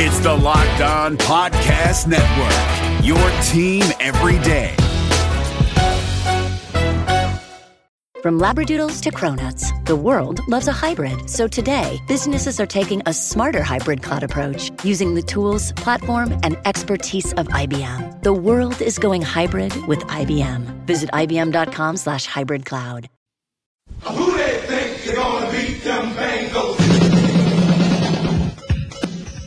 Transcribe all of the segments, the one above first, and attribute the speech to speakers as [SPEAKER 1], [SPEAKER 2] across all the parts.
[SPEAKER 1] It's the Locked On Podcast Network, your team every day.
[SPEAKER 2] From Labradoodles to Cronuts, the world loves a hybrid. So today, businesses are taking a smarter hybrid cloud approach using the tools, platform, and expertise of IBM. The world is going hybrid with IBM. Visit IBM.com slash hybrid cloud.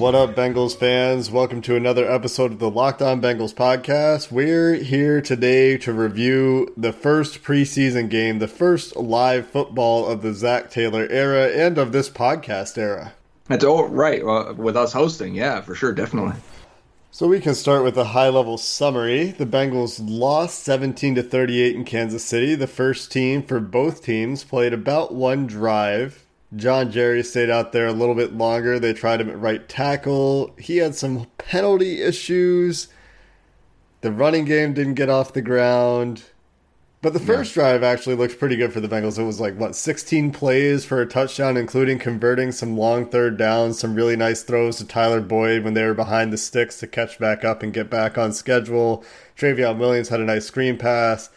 [SPEAKER 3] What up, Bengals fans? Welcome to another episode of the Locked On Bengals podcast. We're here today to review the first preseason game, the first live football of the Zac Taylor era and of this podcast era.
[SPEAKER 4] That's all right. Well, with us hosting, yeah, for sure, definitely.
[SPEAKER 3] So we can start with a high-level summary. The Bengals lost 17 to 38 in Kansas City. The first team for both teams played about one drive. John Jerry stayed out there a little bit longer. They tried him at right tackle. He had some penalty issues. The running game didn't get off the ground. But the first drive actually looked pretty good for the Bengals. It was like, what, 16 plays for a touchdown, including converting some long third downs, some really nice throws to Tyler Boyd when they were behind the sticks to catch back up and get back on schedule. Trayveon Williams had a nice screen pass.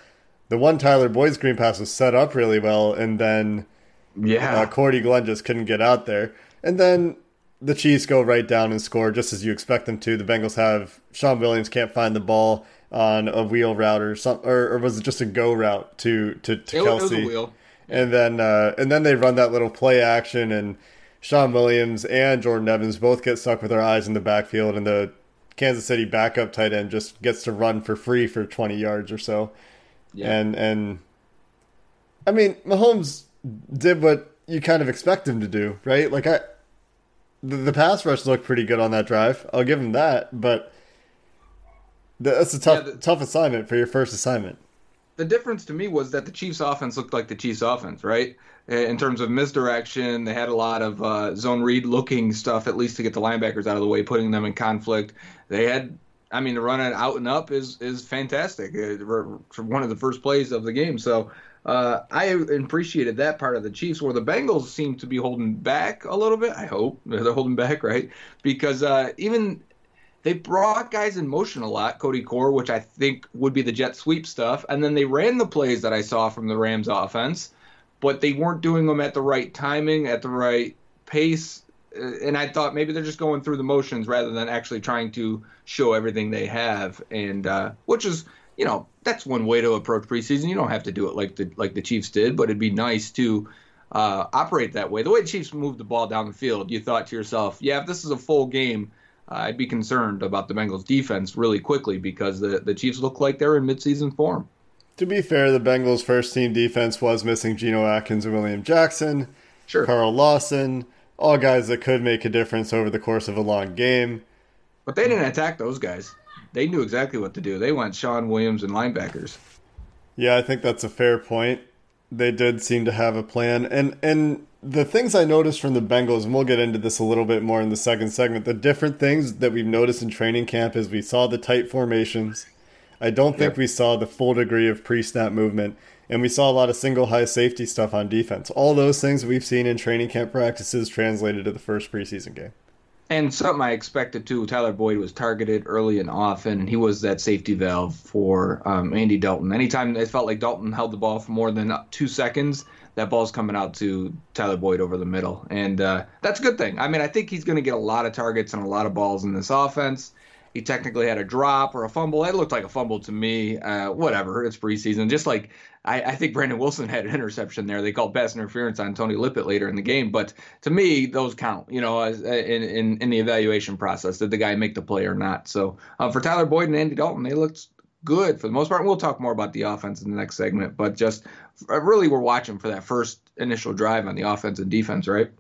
[SPEAKER 3] The one Tyler Boyd screen pass was set up really well, and then
[SPEAKER 4] Yeah.
[SPEAKER 3] uh, Cordy Glenn just couldn't get out there. And then the Chiefs go right down and score just as you expect them to. The Bengals have Shawn Williams can't find the ball on a wheel route or some, or, or was it just a go route to to, to
[SPEAKER 4] it,
[SPEAKER 3] Kelce?
[SPEAKER 4] a wheel.
[SPEAKER 3] And then uh, and then they run that little play action, and Shawn Williams and Jordan Evans both get stuck with their eyes in the backfield, and the Kansas City backup tight end just gets to run for free for twenty yards or so.
[SPEAKER 4] Yeah.
[SPEAKER 3] And and I mean, Mahomes did what you kind of expect him to do, right? Like I, the, the pass rush looked pretty good on that drive. I'll give him that, but that's a tough
[SPEAKER 4] Yeah, the-
[SPEAKER 3] tough assignment for your first assignment.
[SPEAKER 4] the difference to me was that the Chiefs' offense looked like the Chiefs' offense, right? In terms of misdirection, they had a lot of uh, zone read looking stuff, at least to get the linebackers out of the way, putting them in conflict. They had, I mean, the run it out and up is is fantastic. For one of the first plays of the game, so. Uh, I appreciated that part of the Chiefs, where the Bengals seem to be holding back a little bit. I hope they're holding back, right? Because uh, even they brought guys in motion a lot, Cody Core, which I think would be the jet sweep stuff, and then they ran the plays that I saw from the Rams offense, but they weren't doing them at the right timing, at the right pace, uh, and I thought maybe they're just going through the motions rather than actually trying to show everything they have, and uh, which is you know that's one way to approach preseason. You don't have to do it like the like the Chiefs did, but it'd be nice to uh, operate that way. The way the Chiefs moved the ball down the field, you thought to yourself, yeah, if this is a full game, uh, I'd be concerned about the Bengals defense really quickly because the, the Chiefs look like they're in midseason form.
[SPEAKER 3] To be fair, the Bengals' first team defense was missing Geno Atkins and William Jackson,
[SPEAKER 4] Sure.
[SPEAKER 3] Carl Lawson, all guys that could make a difference over the course of a long game.
[SPEAKER 4] But they didn't attack those guys. They knew exactly what to do. They went Shawn Williams and linebackers.
[SPEAKER 3] Yeah, I think that's a fair point. They did seem to have a plan. And and the things I noticed from the Bengals, and we'll get into this a little bit more in the second segment, the different things that we've noticed in training camp is we saw the tight formations. I don't think
[SPEAKER 4] Yep.
[SPEAKER 3] we saw the full degree of pre-snap movement, and we saw a lot of single high safety stuff on defense. All those things we've seen in training camp practices translated to the first preseason game.
[SPEAKER 4] And something I expected too. Tyler Boyd was targeted early and often, and he was that safety valve for um, Andy Dalton. Anytime it felt like Dalton held the ball for more than two seconds, that ball's coming out to Tyler Boyd over the middle, and uh, that's a good thing. I mean, I think he's going to get a lot of targets and a lot of balls in this offense. He technically had a drop or a fumble. It looked like a fumble to me. Uh, whatever, it's preseason. Just like I, I think Brandon Wilson had an interception there. They called pass interference on Tony Lippett later in the game, but to me, those count. You know, in, in in the evaluation process, did the guy make the play or not? So uh, for Tyler Boyd and Andy Dalton, they looked good for the most part. And we'll talk more about the offense in the next segment, but just uh, really we're watching for that first initial drive on the offense and defense, right?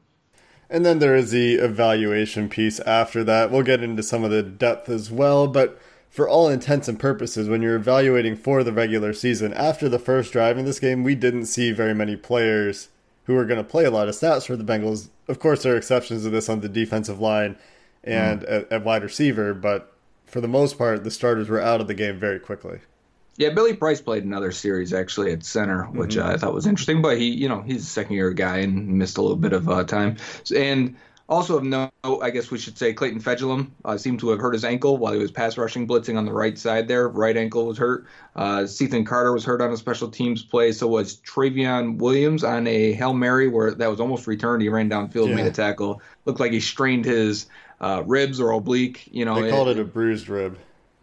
[SPEAKER 3] And then there is the evaluation piece after that. We'll get into some of the depth as well, but for all intents and purposes, when you're evaluating for the regular season, after the first drive in this game, we didn't see very many players who were going to play a lot of snaps for the Bengals. Of course, there are exceptions to this on the defensive line and mm. at, at wide receiver, but for the most part, the starters were out of the game very quickly.
[SPEAKER 4] Yeah, Billy Price played another series actually at center, which mm-hmm. uh, I thought was interesting. But he, you know, he's a second year guy and missed a little bit of uh, time. And also of note, I guess we should say Clayton Fejedelem uh, seemed to have hurt his ankle while he was pass rushing, blitzing on the right side there. Right ankle was hurt. Uh, Carter was hurt on a special teams play. So was Trayveon Williams on a Hail Mary where that was almost returned. He ran downfield, yeah. made a tackle. Looked like he strained his uh, ribs or oblique. You know,
[SPEAKER 3] they called it, it a bruised rib.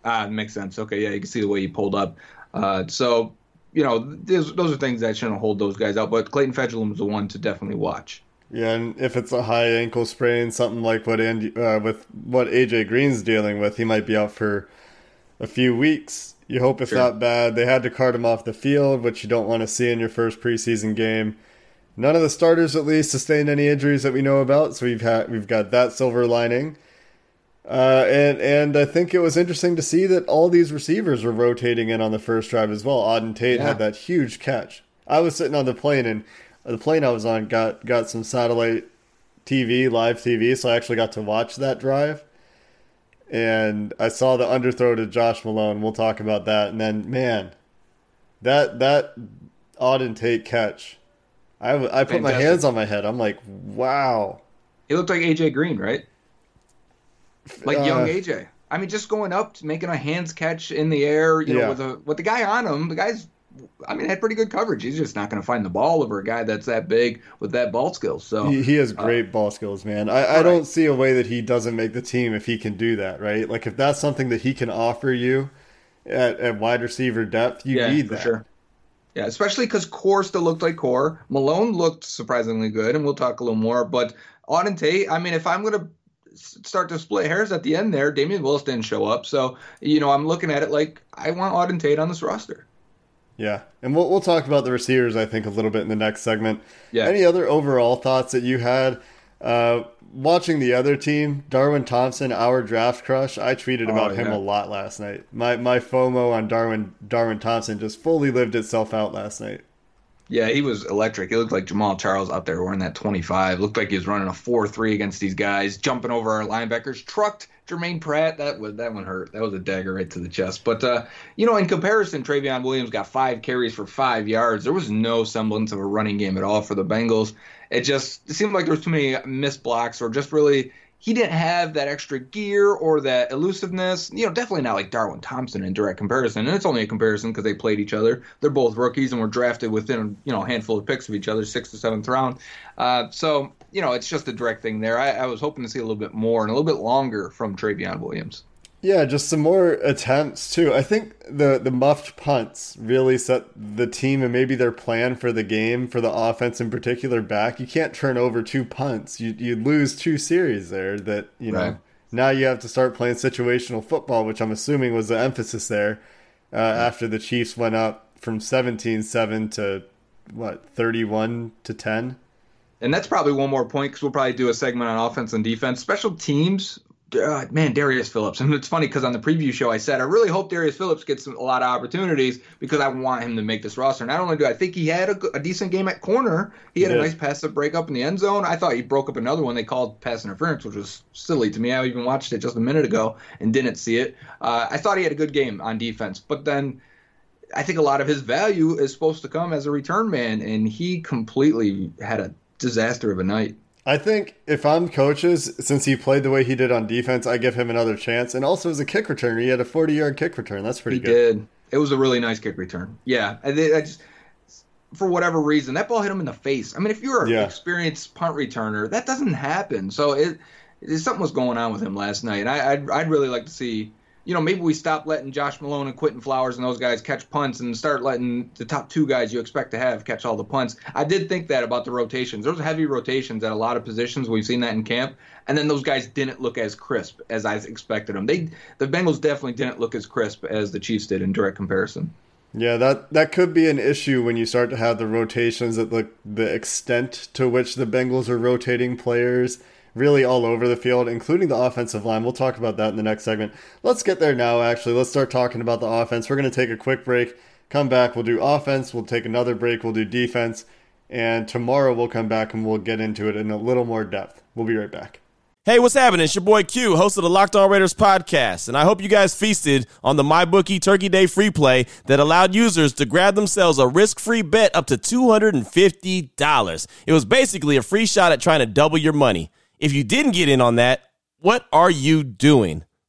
[SPEAKER 4] Ah, makes sense. Okay, yeah, you can see the way he pulled up. Uh, so, you know, those, those are things that shouldn't hold those guys out. But Clayton Fejedelem is the one to definitely watch.
[SPEAKER 3] Yeah, and if it's a high ankle sprain, something like what Andy, uh, with what AJ Green's dealing with, he might be out for a few weeks. You hope it's sure. not bad. They had to cart him off the field, which you don't want to see in your first preseason game. None of the starters, at least, sustained any injuries that we know about, so we've had we've got that silver lining. Uh, and and I think it was interesting to see that all these receivers were rotating in on the first drive as well. Auden Tate yeah. had that huge catch. I was sitting on the plane, and the plane I was on got got some satellite TV, live TV, so I actually got to watch that drive. And I saw the underthrow to Josh Malone. We'll talk about that. And then, man, that that Auden Tate catch, I I put Fantastic. my hands on my head. I'm like, wow.
[SPEAKER 4] He looked like AJ Green, right? Like uh, young AJ. I mean, just going up, making a hands catch in the air, you know, with a with the guy on him. The guy's, I mean, had pretty good coverage. He's just not going to find the ball over a guy that's that big with that ball skills. So
[SPEAKER 3] he, he has uh, great uh, ball skills, man. I, I don't see a way that he doesn't make the team if he can do that, right? Like if that's something that he can offer you at, at wide receiver depth, you
[SPEAKER 4] yeah,
[SPEAKER 3] need
[SPEAKER 4] that. Sure. Yeah, especially because Core still looked like Core. Malone looked surprisingly good, and we'll talk a little more. But Auden Tate, I mean, if I'm going to start to split hairs at the end there. Damion Willis didn't show up, so you know I'm looking at it like I want Auden Tate on this roster.
[SPEAKER 3] Yeah, and we'll we'll talk about the receivers I think a little bit in the next segment.
[SPEAKER 4] Yeah.
[SPEAKER 3] Any other overall thoughts that you had uh, watching the other team, Darwin Thompson, our draft crush? I tweeted oh, about oh, yeah. him a lot last night. My my FOMO on Darwin Darwin Thompson just fully lived itself out last night.
[SPEAKER 4] Yeah, he was electric. He looked like Jamaal Charles out there wearing that 25. Looked like he was running a 4-3 against these guys, jumping over our linebackers. Trucked Germaine Pratt. That was that one hurt. That was a dagger right to the chest. But uh, you know, in comparison, Trayveon Williams got five carries for five yards. There was no semblance of a running game at all for the Bengals. It just it seemed like there was too many missed blocks or just really he didn't have that extra gear or that elusiveness. You know, definitely not like Darwin Thompson in direct comparison. And it's only a comparison because they played each other. They're both rookies and were drafted within you know a handful of picks of each other, sixth or seventh round. Uh, so you know, it's just a direct thing there. I, I was hoping to see a little bit more and a little bit longer from Trayveon Williams.
[SPEAKER 3] Yeah, just some more attempts too. I think the the muffed punts really set the team and maybe their plan for the game for the offense in particular back. You can't turn over two punts. You you lose two series there. That you know right. now you have to start playing situational football, which I'm assuming was the emphasis there uh, after the Chiefs went up from 17-7 to what 31 to 10.
[SPEAKER 4] And that's probably one more point because we'll probably do a segment on offense and defense. Special teams uh, man, Darius Phillips. And it's funny because on the preview show, I said I really hope Darius Phillips gets a lot of opportunities because I want him to make this roster. Not only do I think he had a, a decent game at corner, he had yeah. a nice pass to break up in the end zone. I thought he broke up another one they called pass interference, which was silly to me. I even watched it just a minute ago and didn't see it. Uh, I thought he had a good game on defense, but then. I think a lot of his value is supposed to come as a return man, and he completely had a disaster of a night.
[SPEAKER 3] I think if I'm coaches, since he played the way he did on defense, I give him another chance. And also as a kick returner, he had a 40 yard kick return. That's pretty
[SPEAKER 4] he
[SPEAKER 3] good.
[SPEAKER 4] He did. It was a really nice kick return. Yeah, I, I just for whatever reason that ball hit him in the face. I mean, if you're an yeah. experienced punt returner, that doesn't happen. So it, it something was going on with him last night. And I, I'd, I'd really like to see you know, maybe we stop letting Josh Malone and Quinton Flowers and those guys catch punts and start letting the top two guys you expect to have catch all the punts. I did think that about the rotations. Was heavy rotations at a lot of positions. We've seen that in camp, and then those guys didn't look as crisp as I expected them. They the Bengals definitely didn't look as crisp as the Chiefs did in direct comparison.
[SPEAKER 3] Yeah, that that could be an issue when you start to have the rotations at the the extent to which the Bengals are rotating players really all over the field, including the offensive line. We'll talk about that in the next segment. Let's get there now actually. Let's start talking about the offense. We're going to take a quick break. Come back, we'll do offense, we'll take another break, we'll do defense, and tomorrow we'll come back and we'll get into it in a little more depth. We'll be right back.
[SPEAKER 5] Hey, what's happening? It's your boy Q, host of the Locked On Raiders podcast, and I hope you guys feasted on the MyBookie Turkey Day free play that allowed users to grab themselves a risk-free bet up to $250. It was basically a free shot at trying to double your money. If you didn't get in on that, what are you doing?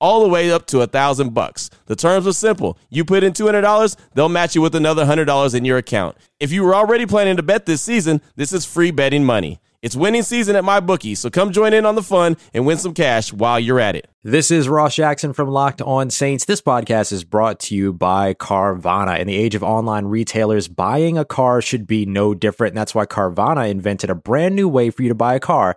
[SPEAKER 5] all the way up to a thousand bucks. The terms are simple. You put in $200, they'll match you with another $100 in your account. If you were already planning to bet this season, this is free betting money. It's winning season at MyBookie, so come join in on the fun and win some cash while you're at it.
[SPEAKER 6] This is Ross Jackson from Locked On Saints. This podcast is brought to you by Carvana. In the age of online retailers, buying a car should be no different. And that's why Carvana invented a brand new way for you to buy a car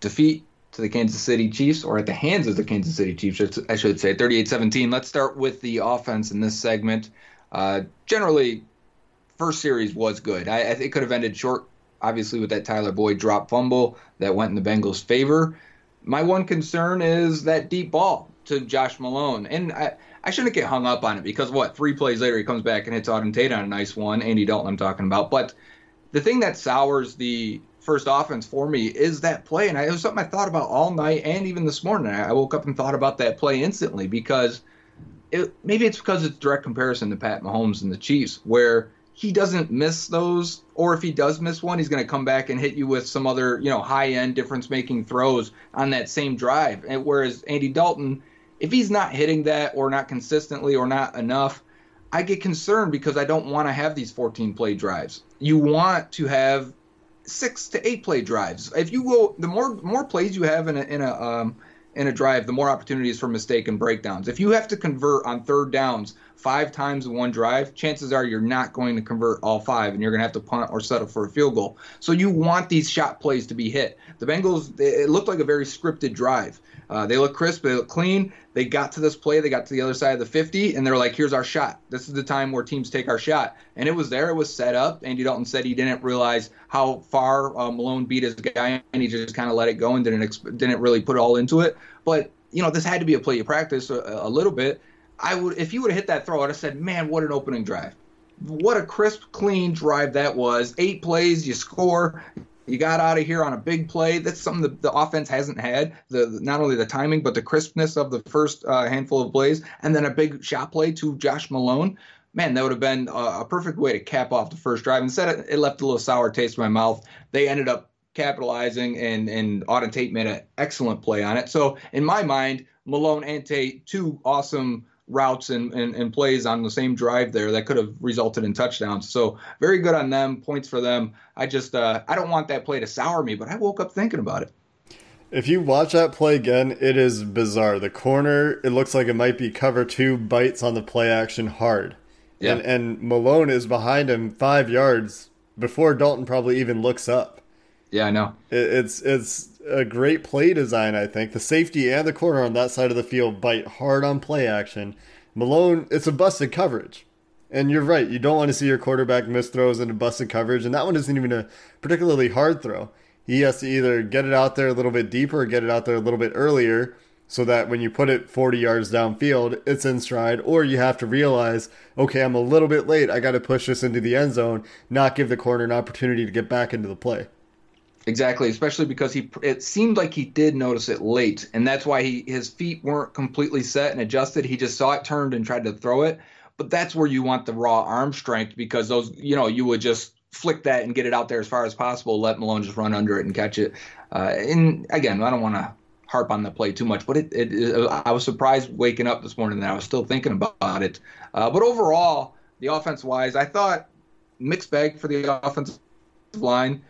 [SPEAKER 4] defeat to the Kansas City Chiefs, or at the hands of the Kansas City Chiefs, I should say, 38 17. Let's start with the offense in this segment. Uh, generally, first series was good. I, I it could have ended short, obviously, with that Tyler Boyd drop fumble that went in the Bengals' favor. My one concern is that deep ball to Josh Malone. And I, I shouldn't get hung up on it because what? Three plays later, he comes back and hits Auden Tate on a nice one. Andy Dalton, I'm talking about. But the thing that sours the first offense for me is that play. And it was something I thought about all night and even this morning. I woke up and thought about that play instantly because it, maybe it's because it's direct comparison to Pat Mahomes and the Chiefs, where he doesn't miss those, or if he does miss one, he's going to come back and hit you with some other, you know, high end difference making throws on that same drive. And whereas Andy Dalton, if he's not hitting that or not consistently or not enough, I get concerned because I don't want to have these 14 play drives. You want to have six to eight play drives. If you go, the more more plays you have in a in a um, in a drive, the more opportunities for mistake and breakdowns. If you have to convert on third downs five times in one drive, chances are you're not going to convert all five, and you're going to have to punt or settle for a field goal. So you want these shot plays to be hit. The Bengals, it looked like a very scripted drive. Uh, they look crisp, they look clean. They got to this play, they got to the other side of the 50, and they're like, here's our shot. This is the time where teams take our shot. And it was there, it was set up. Andy Dalton said he didn't realize how far uh, Malone beat his guy, and he just kind of let it go and didn't, exp- didn't really put all into it. But, you know, this had to be a play you practice a, a little bit. I would, if you would have hit that throw, I'd have said, man, what an opening drive. What a crisp, clean drive that was. Eight plays, you score You got out of here on a big play. That's something that the offense hasn't had. The not only the timing, but the crispness of the first uh, handful of plays, and then a big shot play to Josh Malone. Man, that would have been a, a perfect way to cap off the first drive. Instead, it, it left a little sour taste in my mouth. They ended up capitalizing, and and Auden Tate made an excellent play on it. So in my mind, Malone and Tate, two awesome routes and, and, and, plays on the same drive there that could have resulted in touchdowns. So very good on them, points for them. I just uh, I don't want that play to sour me, but I woke up thinking about it.
[SPEAKER 3] If you watch that play again, it is bizarre. The corner, it looks like it might be cover two, bites on the play action hard.
[SPEAKER 4] Yeah.
[SPEAKER 3] And, and Malone is behind him five yards before Dalton probably even looks up.
[SPEAKER 4] Yeah, I know.
[SPEAKER 3] It, it's it's a great play design, I think. The safety and the corner on that side of the field bite hard on play action. Malone, it's a busted coverage. And you're right, you don't want to see your quarterback miss throws into busted coverage, and that one isn't even a particularly hard throw. He has to either get it out there a little bit deeper or get it out there a little bit earlier so that when you put it 40 yards downfield, it's in stride, or you have to realize, okay, I'm a little bit late. I got to push this into the end zone, not give the corner an opportunity to get back into the play.
[SPEAKER 4] Exactly, especially because he it seemed like he did notice it late, and that's why he his feet weren't completely set and adjusted. He just saw it turned and tried to throw it. But that's where you want the raw arm strength because those you know you would just flick that and get it out there as far as possible. Let Malone just run under it and catch it. Uh, and again, I don't want to harp on the play too much, but it, it, it, I was surprised waking up this morning that I was still thinking about it. Uh, but overall, the offense wise, I thought mixed bag for the offensive line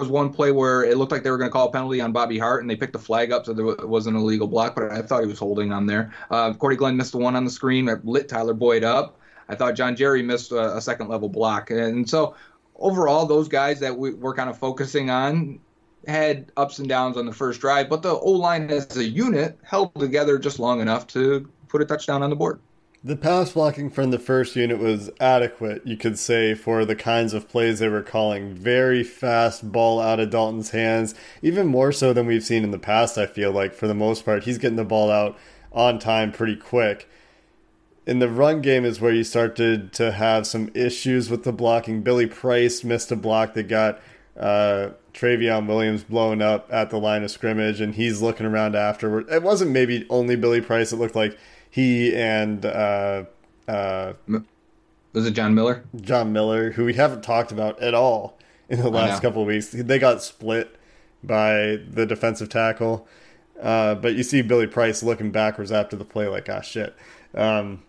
[SPEAKER 4] was one play where it looked like they were going to call a penalty on Bobby Hart, and they picked the flag up, so there was an illegal block. But I thought he was holding on there. Uh, Cordy Glenn missed the one on the screen that lit Tyler Boyd up. I thought John Jerry missed a, a second level block, and so overall, those guys that we, we're kind of focusing on had ups and downs on the first drive, but the O line as a unit held together just long enough to put a touchdown on the board.
[SPEAKER 3] The pass blocking from the first unit was adequate, you could say, for the kinds of plays they were calling. Very fast ball out of Dalton's hands, even more so than we've seen in the past, I feel like, for the most part. He's getting the ball out on time pretty quick. In the run game is where you started to have some issues with the blocking. Billy Price missed a block that got uh, Trayveon Williams blown up at the line of scrimmage, and he's looking around afterward. It wasn't maybe only Billy Price, it looked like he and uh, uh,
[SPEAKER 4] was it John Miller?
[SPEAKER 3] John Miller, who we haven't talked about at all in the last couple of weeks. They got split by the defensive tackle, uh, but you see Billy Price looking backwards after the play, like, ah, shit. Um,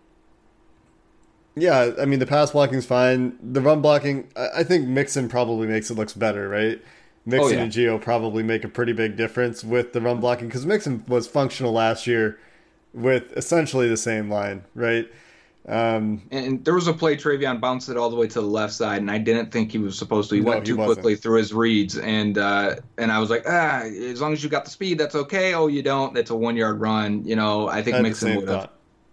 [SPEAKER 3] yeah, I mean the pass blocking's fine. The run blocking, I think Mixon probably makes it looks better, right? Mixon oh, yeah. and Gio probably make a pretty big difference with the run blocking because Mixon was functional last year with essentially the same line, right? Um,
[SPEAKER 4] and there was a play Trayveon bounced it all the way to the left side, and I didn't think he was supposed to. He no, went too he quickly through his reads, and uh, and I was like, ah, as long as you got the speed, that's okay. Oh, you don't, that's a one yard run. You know, I think Mixon would have.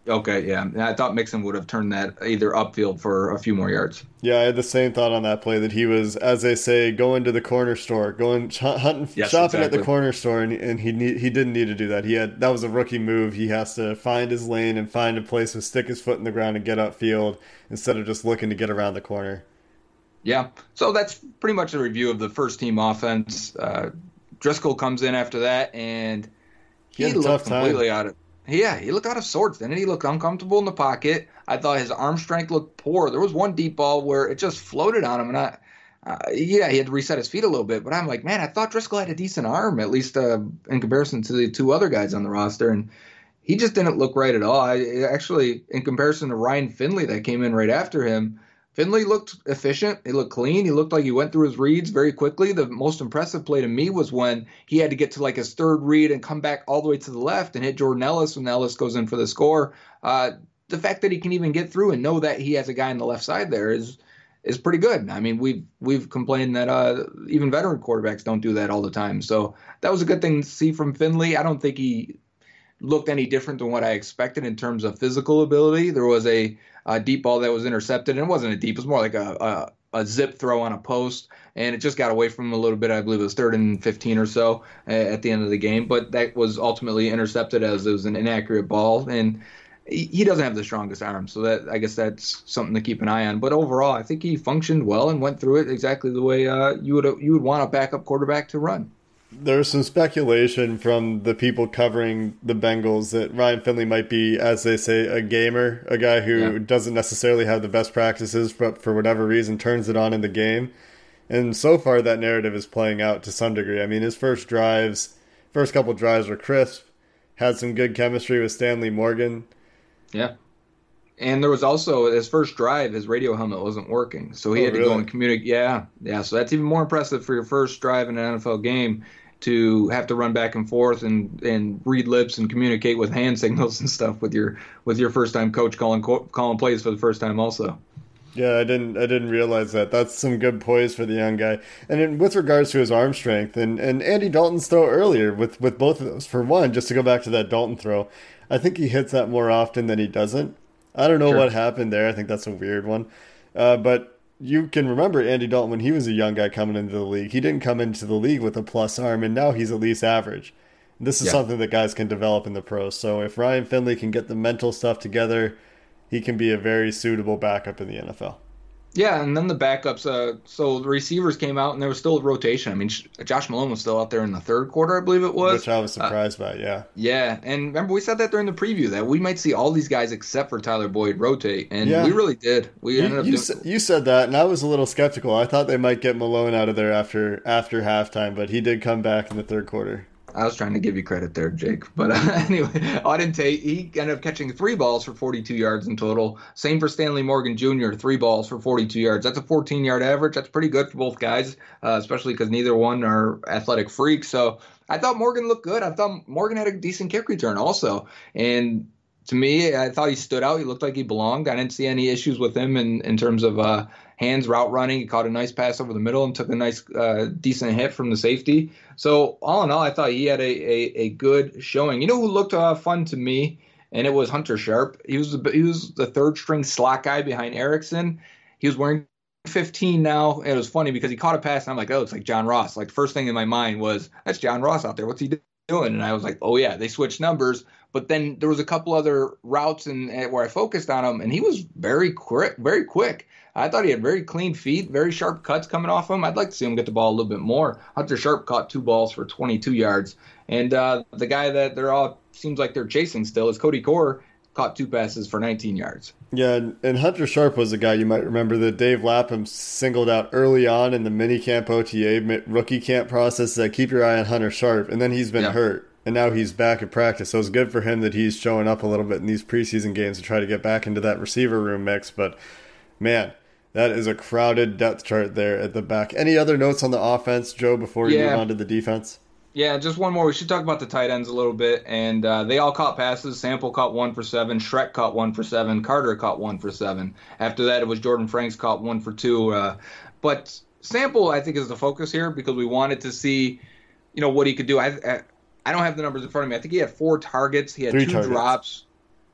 [SPEAKER 4] Okay, yeah. I thought Mixon would have turned that either upfield for a few more yards.
[SPEAKER 3] Yeah, I had the same thought on that play that he was, as they say, going to the corner store, going hunting, yes, shopping exactly. at the corner store, and, and he need, he didn't need to do that. He had that was a rookie move. He has to find his lane and find a place to stick his foot in the ground and get upfield instead of just looking to get around the corner.
[SPEAKER 4] Yeah, so that's pretty much a review of the first team offense. Uh, Driskel comes in after that, and he, he looked completely out of yeah, he looked out of sorts. Then he looked uncomfortable in the pocket. I thought his arm strength looked poor. There was one deep ball where it just floated on him, and I, uh, yeah, he had to reset his feet a little bit. But I'm like, man, I thought Driskel had a decent arm, at least uh, in comparison to the two other guys on the roster, and he just didn't look right at all. I actually, in comparison to Ryan Finley that came in right after him, Finley looked efficient. He looked clean. He looked like he went through his reads very quickly. The most impressive play to me was when he had to get to like his third read and come back all the way to the left and hit Jordan Ellis when Ellis goes in for the score. Uh, the fact that he can even get through and know that he has a guy on the left side there is is pretty good. I mean, we've we've complained that uh, even veteran quarterbacks don't do that all the time. So that was a good thing to see from Finley. I don't think he looked any different than what I expected in terms of physical ability. There was a a deep ball that was intercepted, and it wasn't a deep; it was more like a, a, a zip throw on a post, and it just got away from him a little bit. I believe it was third and 15 or so at the end of the game, but that was ultimately intercepted as it was an inaccurate ball, and he, he doesn't have the strongest arm, so that I guess that's something to keep an eye on. But overall, I think he functioned well and went through it exactly the way uh, you would you would want a backup quarterback to run.
[SPEAKER 3] There's some speculation from the people covering the Bengals that Ryan Finley might be, as they say, a gamer, a guy who
[SPEAKER 4] Yeah.
[SPEAKER 3] doesn't necessarily have the best practices, but for whatever reason turns it on in the game. And so far, that narrative is playing out to some degree. I mean, his first drives, first couple drives were crisp, had some good chemistry with Stanley Morgan.
[SPEAKER 4] Yeah. And there was also his first drive, his radio helmet wasn't working, so he
[SPEAKER 3] Oh,
[SPEAKER 4] had to
[SPEAKER 3] really?
[SPEAKER 4] go and communicate. Yeah, yeah. So that's even more impressive for your first drive in an NFL game to have to run back and forth and and read lips and communicate with hand signals and stuff with your with your first time coach calling calling plays for the first time also.
[SPEAKER 3] Yeah, I didn't. I didn't realize that. That's some good poise for the young guy. And in, with regards to his arm strength and, and Andy Dalton's throw earlier, with with both of those. For one, just to go back to that Dalton throw, I think he hits that more often than he doesn't. I don't know
[SPEAKER 4] Sure.
[SPEAKER 3] what happened there. I think that's a weird one. Uh, but you can remember Andy Dalton when he was a young guy coming into the league. He didn't come into the league with a plus arm, and now he's at least average. This is
[SPEAKER 4] Yeah.
[SPEAKER 3] something that guys can develop in the pros. So if Ryan Finley can get the mental stuff together, he can be a very suitable backup in the NFL.
[SPEAKER 4] Yeah, and then the backups. Uh, so the receivers came out, and there was still a rotation. I mean, Josh Malone was still out there in the third quarter, I believe it was.
[SPEAKER 3] which I was
[SPEAKER 4] Uh,
[SPEAKER 3] surprised by. Yeah,
[SPEAKER 4] Yeah, and remember we said that during the preview that we might see all these guys except for Tyler Boyd rotate, and
[SPEAKER 3] Yeah.
[SPEAKER 4] we really did. We ended up
[SPEAKER 3] you,
[SPEAKER 4] doing,
[SPEAKER 3] s- you said that, and I was a little skeptical. I thought they might get Malone out of there after after halftime, but he did come back in the third quarter.
[SPEAKER 4] I was trying to give you credit there, Jake. But uh, anyway, Auden Tate, he ended up catching three balls for 42 yards in total. Same for Stanley Morgan Jr., three balls for 42 yards. That's a 14 yard average. That's pretty good for both guys, uh, especially because neither one are athletic freaks. So I thought Morgan looked good. I thought Morgan had a decent kick return also. And to me, I thought he stood out. He looked like he belonged. I didn't see any issues with him in, in terms of uh, hands, route running. He caught a nice pass over the middle and took a nice, uh, decent hit from the safety. So all in all, I thought he had a, a, a good showing. You know who looked uh, fun to me, and it was Hunter Sharp. He was the, he was the third string slot guy behind Erickson. He was wearing 15 now. And It was funny because he caught a pass, and I'm like, oh, it's like John Ross. Like first thing in my mind was that's John Ross out there. What's he doing? And I was like, oh yeah, they switched numbers. But then there was a couple other routes and and where I focused on him, and he was very quick, very quick. I thought he had very clean feet, very sharp cuts coming off him. I'd like to see him get the ball a little bit more. Hunter Sharp caught two balls for 22 yards, and uh, the guy that they're all seems like they're chasing still is Cody Core. Caught two passes for 19 yards.
[SPEAKER 3] Yeah, and, and Hunter Sharp was a guy you might remember that Dave Lapham singled out early on in the mini camp OTA rookie camp process. That keep your eye on Hunter Sharp, and then he's been
[SPEAKER 4] Yeah.
[SPEAKER 3] hurt, and now he's back at practice. So it's good for him that he's showing up a little bit in these preseason games to try to get back into that receiver room mix. But man, that is a crowded depth chart there at the back. Any other notes on the offense, Joe? Before
[SPEAKER 4] Yeah.
[SPEAKER 3] move on to the defense.
[SPEAKER 4] Yeah, just one more. We should talk about the tight ends a little bit. And uh, they all caught passes. Sample caught one for seven. Shrek caught one for seven. Carter caught one for seven. After that, it was Jordan Franks caught one for two. Uh, but Sample, I think, is the focus here because we wanted to see, you know, what he could do. I, I, I don't have the numbers in front of me. I think he had four targets. He had
[SPEAKER 3] Three
[SPEAKER 4] two
[SPEAKER 3] targets.
[SPEAKER 4] drops.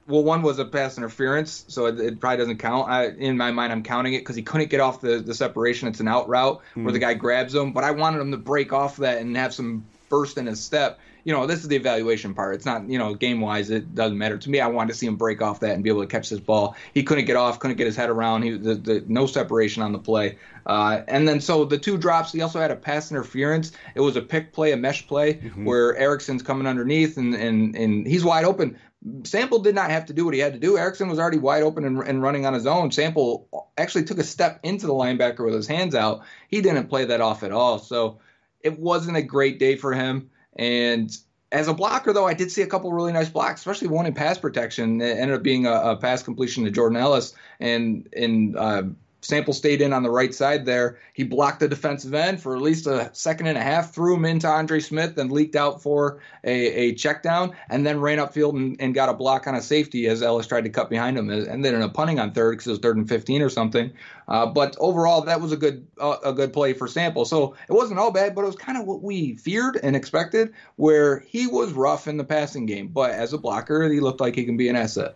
[SPEAKER 4] Well, one was a pass interference, so it, it probably doesn't count. I, in my mind, I'm counting it because he couldn't get off the, the separation. It's an out route where the hmm. guy grabs him, but I wanted him to break off that and have some burst in his step. You know, this is the evaluation part. It's not, you know, game wise, it doesn't matter. To me, I wanted to see him break off that and be able to catch this ball. He couldn't get off, couldn't get his head around. He the, the no separation on the play. Uh, and then so the two drops, he also had a pass interference. It was a pick play, a mesh play where Erickson's coming underneath and, and, and he's wide open. Sample did not have to do what he had to do. Erickson was already wide open and, and running on his own. Sample actually took a step into the linebacker with his hands out. He didn't play that off at all. So it wasn't a great day for him. And as a blocker, though, I did see a couple really nice blocks, especially one in pass protection. It ended up being a, a pass completion to Jordan Ellis, and and uh, Sample stayed in on the right side there. He blocked the defensive end for at least a second and a half, threw him into Andre Smith, and leaked out for a, a check down, and then ran upfield and, and got a block on a safety as Ellis tried to cut behind him, and then ended up punting on third because it was third and 15 or something. Uh, but overall, that was a good uh, a good play for Sample. So it wasn't all bad, but it was kind of what we feared and expected, where he was rough in the passing game, but as a blocker, he looked like he can be an asset.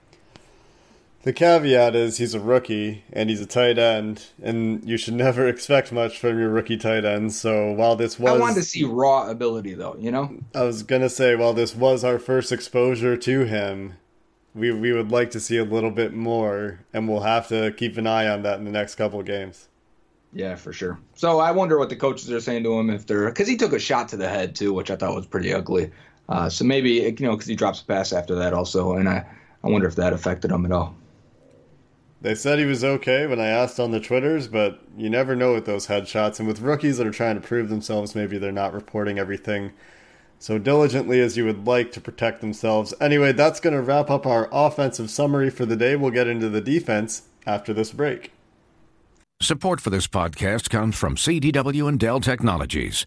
[SPEAKER 3] The caveat is he's a rookie and he's a tight end, and you should never expect much from your rookie tight end. So while this was,
[SPEAKER 4] I wanted to see raw ability, though. You know,
[SPEAKER 3] I was gonna say, while this was our first exposure to him, we we would like to see a little bit more, and we'll have to keep an eye on that in the next couple of games.
[SPEAKER 4] Yeah, for sure. So I wonder what the coaches are saying to him if they're because he took a shot to the head too, which I thought was pretty ugly. Uh, so maybe you know because he drops a pass after that also, and I I wonder if that affected him at all.
[SPEAKER 3] They said he was okay when I asked on the Twitters, but you never know with those headshots. And with rookies that are trying to prove themselves, maybe they're not reporting everything so diligently as you would like to protect themselves. Anyway, that's going to wrap up our offensive summary for the day. We'll get into the defense after this break.
[SPEAKER 7] Support for this podcast comes from CDW and Dell Technologies.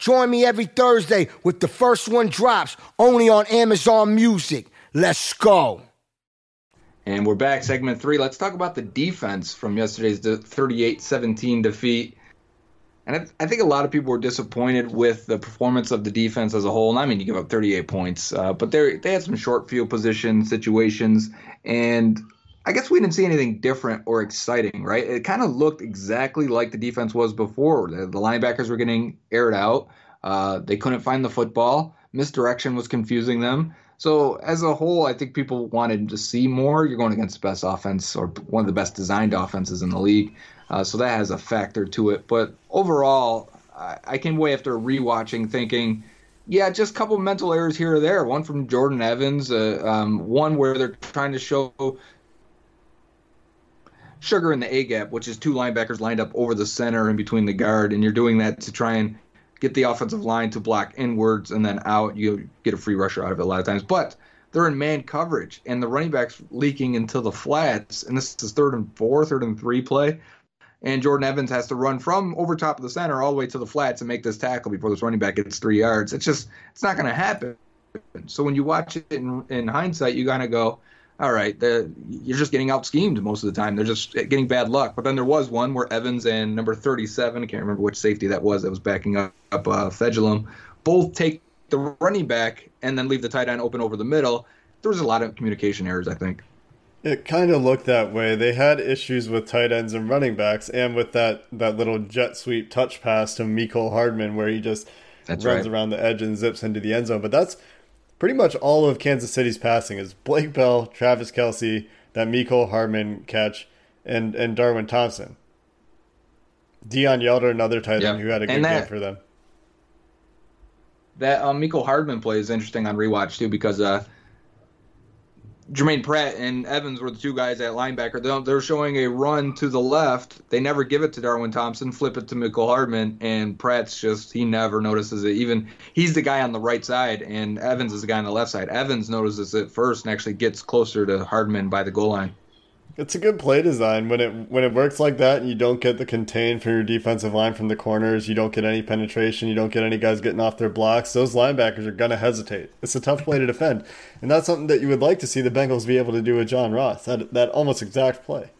[SPEAKER 8] Join me every Thursday with the first one drops only on Amazon Music. Let's go.
[SPEAKER 4] And we're back, segment three. Let's talk about the defense from yesterday's 38 17 defeat. And I, think a lot of people were disappointed with the performance of the defense as a whole. And I mean, you give up 38 points, uh, but they they had some short field position situations. And I guess we didn't see anything different or exciting, right? It kind of looked exactly like the defense was before. The, the linebackers were getting aired out. Uh, they couldn't find the football. Misdirection was confusing them. So as a whole, I think people wanted to see more. You're going against the best offense or one of the best designed offenses in the league, uh, so that has a factor to it. But overall, I, I came away after rewatching thinking, yeah, just a couple mental errors here or there. One from Jordan Evans, uh, um, one where they're trying to show sugar in the A gap, which is two linebackers lined up over the center and between the guard, and you're doing that to try and get the offensive line to block inwards and then out. You get a free rusher out of it a lot of times. But they're in man coverage and the running back's leaking into the flats. And this is third and four, third and three play. And Jordan Evans has to run from over top of the center all the way to the flats and make this tackle before this running back gets three yards. It's just, it's not going to happen. So when you watch it in, in hindsight, you kind of go, all right, the, you're just getting out schemed most of the time. They're just getting bad luck. But then there was one where Evans and number 37, I can't remember which safety that was, that was backing up, up uh, Fejedelem, both take the running back and then leave the tight end open over the middle. There was a lot of communication errors, I think.
[SPEAKER 3] It kind of looked that way. They had issues with tight ends and running backs, and with that, that little jet sweep touch pass to Mecole Hardman, where he just
[SPEAKER 4] that's
[SPEAKER 3] runs
[SPEAKER 4] right.
[SPEAKER 3] around the edge and zips into the end zone. But that's pretty much all of Kansas City's passing is Blake Bell, Travis Kelce, that Mecole Hardman catch, and and Darwin Thompson. Deon Yelder, another tight end who had a good
[SPEAKER 4] that-
[SPEAKER 3] game for them.
[SPEAKER 4] That um, Mecole Hardman play is interesting on rewatch too because uh, Germaine Pratt and Evans were the two guys at linebacker. They're, showing a run to the left. They never give it to Darwin Thompson, flip it to Michael Hardman, and Pratt's just he never notices it. Even he's the guy on the right side, and Evans is the guy on the left side. Evans notices it first and actually gets closer to Hardman by the goal line.
[SPEAKER 3] It's a good play design when it when it works like that and you don't get the contain from your defensive line from the corners, you don't get any penetration, you don't get any guys getting off their blocks. Those linebackers are gonna hesitate. It's a tough play to defend, and that's something that you would like to see the Bengals be able to do with John Ross. That that almost exact play.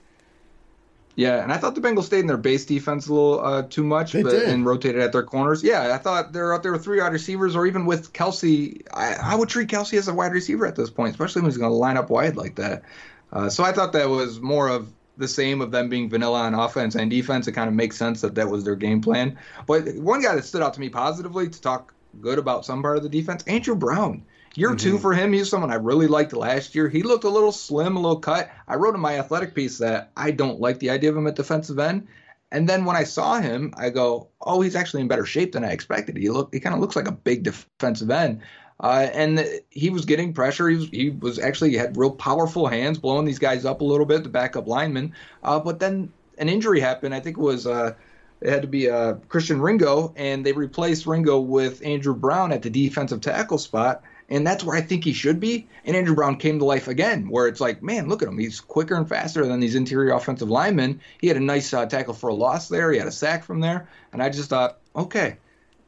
[SPEAKER 4] Yeah, and I thought the Bengals stayed in their base defense a little uh, too much
[SPEAKER 3] They
[SPEAKER 4] but,
[SPEAKER 3] did.
[SPEAKER 4] and rotated at their corners. Yeah, I thought they're out there with three wide receivers, or even with Kelce. I, I would treat Kelce as a wide receiver at this point, especially when he's going to line up wide like that. Uh, so I thought that was more of the same of them being vanilla on offense and defense. It kind of makes sense that that was their game plan. But one guy that stood out to me positively to talk good about some part of the defense, Andrew Brown. Year two for him, he's someone I really liked last year. He looked a little slim, a little cut. I wrote in my athletic piece that I don't like the idea of him at defensive end. And then when I saw him, I go, "Oh, he's actually in better shape than I expected." He look, he kind of looks like a big defensive end, uh, and he was getting pressure. He was, he was actually had real powerful hands, blowing these guys up a little bit, the backup lineman. Uh, but then an injury happened. I think it was uh, it had to be uh, Christian Ringo, and they replaced Ringo with Andrew Brown at the defensive tackle spot. And that's where I think he should be. And Andrew Brown came to life again, where it's like, man, look at him. He's quicker and faster than these interior offensive linemen. He had a nice uh, tackle for a loss there. He had a sack from there. And I just thought, okay,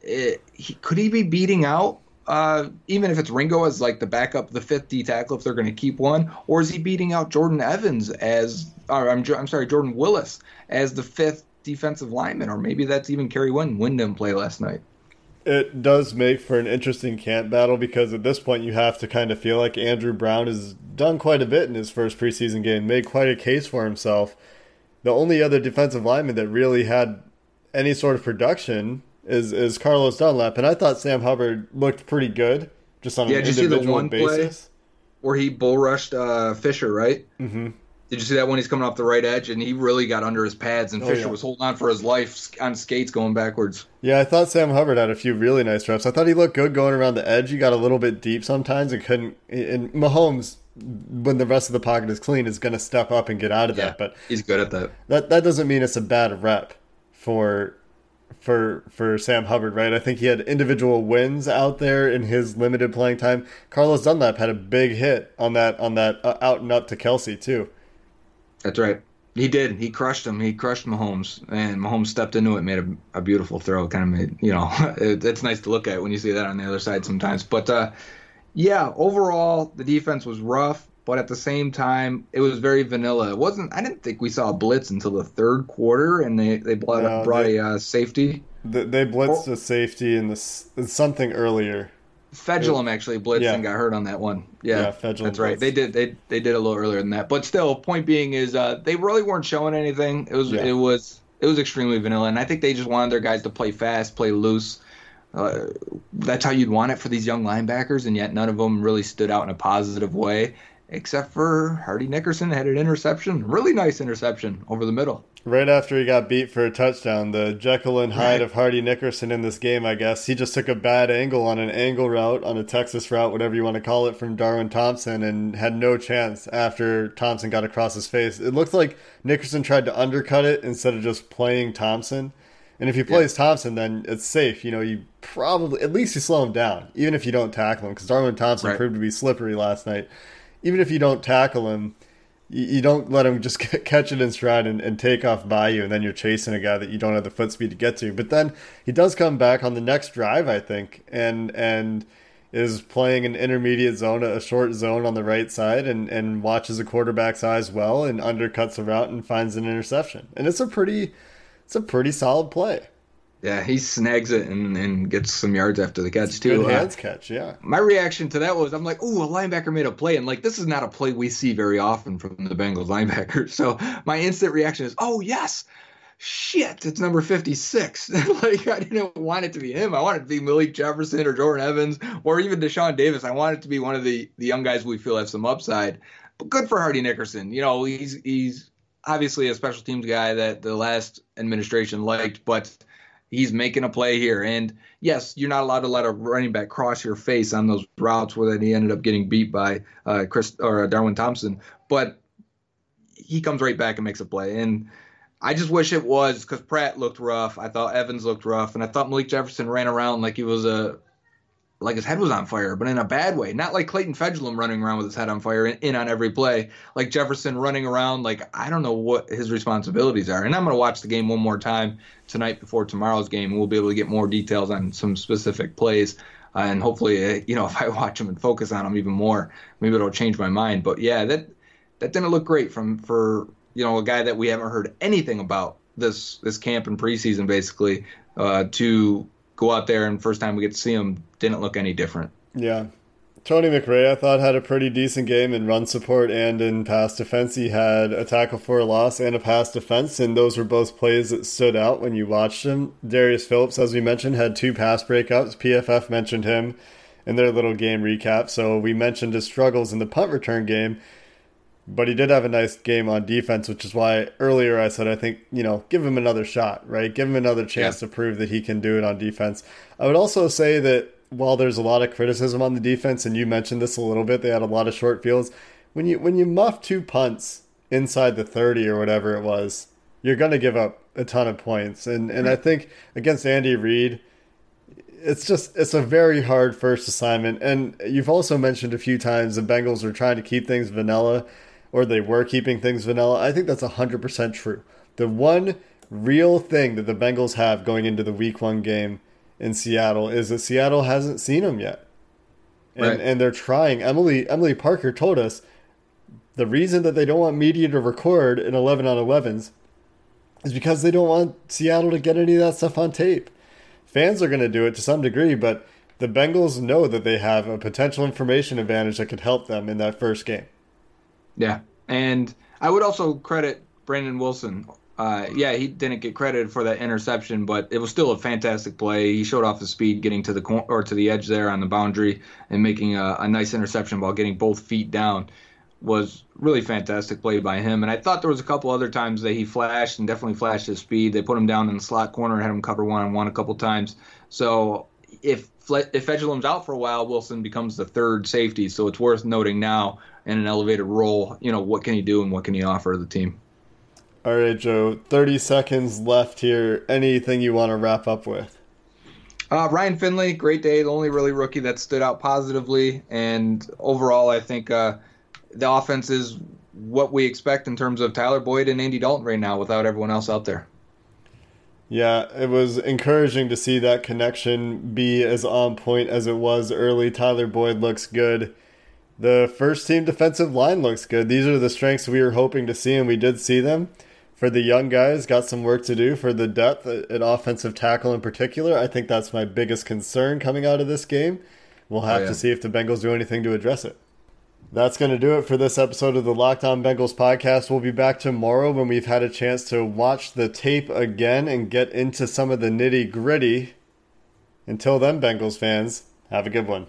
[SPEAKER 4] it, he, could he be beating out, uh, even if it's Ringo as like the backup, the fifth D tackle, if they're going to keep one? Or is he beating out Jordan Evans as, or I'm, I'm sorry, Jordan Willis as the fifth defensive lineman? Or maybe that's even Kerry Wynn. Wyndham play last night
[SPEAKER 3] it does make for an interesting camp battle because at this point you have to kind of feel like Andrew Brown has done quite a bit in his first preseason game, made quite a case for himself. The only other defensive lineman that really had any sort of production is is Carlos Dunlap, and I thought Sam Hubbard looked pretty good just on
[SPEAKER 4] yeah,
[SPEAKER 3] an
[SPEAKER 4] did you see the
[SPEAKER 3] individual
[SPEAKER 4] one
[SPEAKER 3] basis.
[SPEAKER 4] play where he bull rushed uh, Fisher, right?
[SPEAKER 3] Mm-hmm.
[SPEAKER 4] Did you see that when he's coming off the right edge and he really got under his pads and
[SPEAKER 3] Oh,
[SPEAKER 4] Fisher
[SPEAKER 3] yeah.
[SPEAKER 4] was holding on for his life on skates going backwards?
[SPEAKER 3] Yeah, I thought Sam Hubbard had a few really nice reps. I thought he looked good going around the edge. He got a little bit deep sometimes and couldn't. And Mahomes, when the rest of the pocket is clean, is going to step up and get out of that. But
[SPEAKER 4] he's good at that.
[SPEAKER 3] That that doesn't mean it's a bad rep for for for Sam Hubbard, right? I think he had individual wins out there in his limited playing time. Carlos Dunlap had a big hit on that on that uh, out and up to Kelce too.
[SPEAKER 4] That's right. He did. He crushed him. He crushed Mahomes, and Mahomes stepped into it, made a, a beautiful throw. Kind of made, you know, it, it's nice to look at when you see that on the other side sometimes. But uh, yeah, overall the defense was rough, but at the same time it was very vanilla. It wasn't. I didn't think we saw a blitz until the third quarter, and they they brought,
[SPEAKER 3] No,
[SPEAKER 4] brought
[SPEAKER 3] they-
[SPEAKER 4] a uh, safety.
[SPEAKER 3] They, they blitzed a safety in this something earlier.
[SPEAKER 4] Fejedelem actually blitzed
[SPEAKER 3] Yeah.
[SPEAKER 4] and got hurt on that one. Yeah,
[SPEAKER 3] Yeah,
[SPEAKER 4] that's right.
[SPEAKER 3] blitzed.
[SPEAKER 4] They did they they did a little earlier than that, but still, point being is uh, they really weren't showing anything. It was
[SPEAKER 3] Yeah.
[SPEAKER 4] it was it was extremely vanilla, and I think they just wanted their guys to play fast, play loose. Uh, that's how you'd want it for these young linebackers, and yet none of them really stood out in a positive way, except for Hardy Nickerson had an interception, really nice interception over the middle.
[SPEAKER 3] Right after he got beat for a touchdown, the Jekyll and Hyde of Hardy Nickerson in this game, I guess, he just took a bad angle on an angle route, on a Texas route, whatever you want to call it, from Darwin Thompson, and had no chance after Thompson got across his face. It looked like Nickerson tried to undercut it instead of just playing Thompson. And if he plays Thompson, then it's safe. You know, you probably, at least you slow him down, even if you don't tackle him, because Darwin Thompson
[SPEAKER 4] Right.
[SPEAKER 3] proved to be slippery last night. Even if you don't tackle him, you, you don't let him just catch it in stride and, and take off by you, and then you're chasing a guy that you don't have the foot speed to get to. But then he does come back on the next drive, I think, and and is playing an intermediate zone, a short zone on the right side, and and watches the quarterback's eyes well, and undercuts the route and finds an interception. And it's a pretty, it's a pretty solid play.
[SPEAKER 4] Yeah, he snags it and, and gets some yards after the catch too.
[SPEAKER 3] Good
[SPEAKER 4] Uh,
[SPEAKER 3] hands catch, yeah.
[SPEAKER 4] my reaction to that was I'm like, ooh, a linebacker made a play. And like, this is not a play we see very often from the Bengals linebackers. So my instant reaction is, oh, yes. Shit, it's number 56. like, I didn't want it to be him. I wanted it to be Malik Jefferson or Jordan Evans or even Deshaun Davis. I wanted to be one of the, the young guys we feel have some upside. But good for Hardy Nickerson. You know, he's he's obviously a special teams guy that the last administration liked, but he's making a play here. And yes, you're not allowed to let a running back cross your face on those routes where he ended up getting beat by uh, Chris or uh, Darwin Thompson. But he comes right back and makes a play. And I just wish it was because Pratt looked rough. I thought Evans looked rough, and I thought Malik Jefferson ran around like he was a like his head was on fire, but in a bad way. Not like Clayton Fejedelem running around with his head on fire in, in on every play. Like Jefferson running around like I don't know what his responsibilities are. And I'm going to watch the game one more time tonight before tomorrow's game, and we'll be able to get more details on some specific plays. Uh, and hopefully, uh, you know, if I watch them and focus on them even more, maybe it'll change my mind. But yeah, that that didn't look great from for you know a guy that we haven't heard anything about this this camp and preseason basically uh, to go out there and first time we get to see him didn't look any different.
[SPEAKER 3] Yeah. Tony McRae, I thought, had a pretty decent game in run support and in pass defense. He had a tackle for a loss and a pass defense, and those were both plays that stood out when you watched him. Darius Phillips, as we mentioned, had two pass breakups. PFF mentioned him in their little game recap, so we mentioned his struggles in the punt return game, but he did have a nice game on defense, which is why earlier I said I think, you know, give him another shot, right? Give him another chance yeah. to prove that he can do it on defense. I would also say that while there's a lot of criticism on the defense, and you mentioned this a little bit, they had a lot of short fields. When you when you muff two punts inside the 30 or whatever it was, you're going to give up a ton of points. And and I think against Andy Reid, it's just it's a very hard first assignment. And you've also mentioned a few times the Bengals are trying to keep things vanilla, or they were keeping things vanilla. I think that's hundred percent true. The one real thing that the Bengals have going into the Week One game in Seattle is that Seattle hasn't seen them yet. And right. and they're trying. Emily Emily Parker told us the reason that they don't want media to record in 11 on 11s is because they don't want Seattle to get any of that stuff on tape. Fans are going to do it to some degree, but the Bengals know that they have a potential information advantage that could help them in that first game.
[SPEAKER 4] Yeah. And I would also credit Brandon Wilson uh, yeah, he didn't get credit for that interception, but it was still a fantastic play. He showed off the speed getting to the cor- or to the edge there on the boundary and making a, a nice interception while getting both feet down was really fantastic play by him. And I thought there was a couple other times that he flashed and definitely flashed his speed. They put him down in the slot corner, and had him cover one on one a couple times. So if if Fejedelem's out for a while, Wilson becomes the third safety. So it's worth noting now in an elevated role. You know what can he do and what can he offer the team.
[SPEAKER 3] All right, Joe. Thirty seconds left here. Anything you want to wrap up with?
[SPEAKER 4] Uh, Ryan Finley, great day. The only really rookie that stood out positively, and overall, I think uh, the offense is what we expect in terms of Tyler Boyd and Andy Dalton right now, without everyone else out there.
[SPEAKER 3] Yeah, it was encouraging to see that connection be as on point as it was early. Tyler Boyd looks good. The first team defensive line looks good. These are the strengths we were hoping to see, and we did see them for the young guys, got some work to do for the depth uh, at offensive tackle in particular. I think that's my biggest concern coming out of this game. We'll have oh, yeah. to see if the Bengals do anything to address it. That's going to do it for this episode of the Locked On Bengals podcast. We'll be back tomorrow when we've had a chance to watch the tape again and get into some of the nitty gritty. Until then, Bengals fans, have a good one.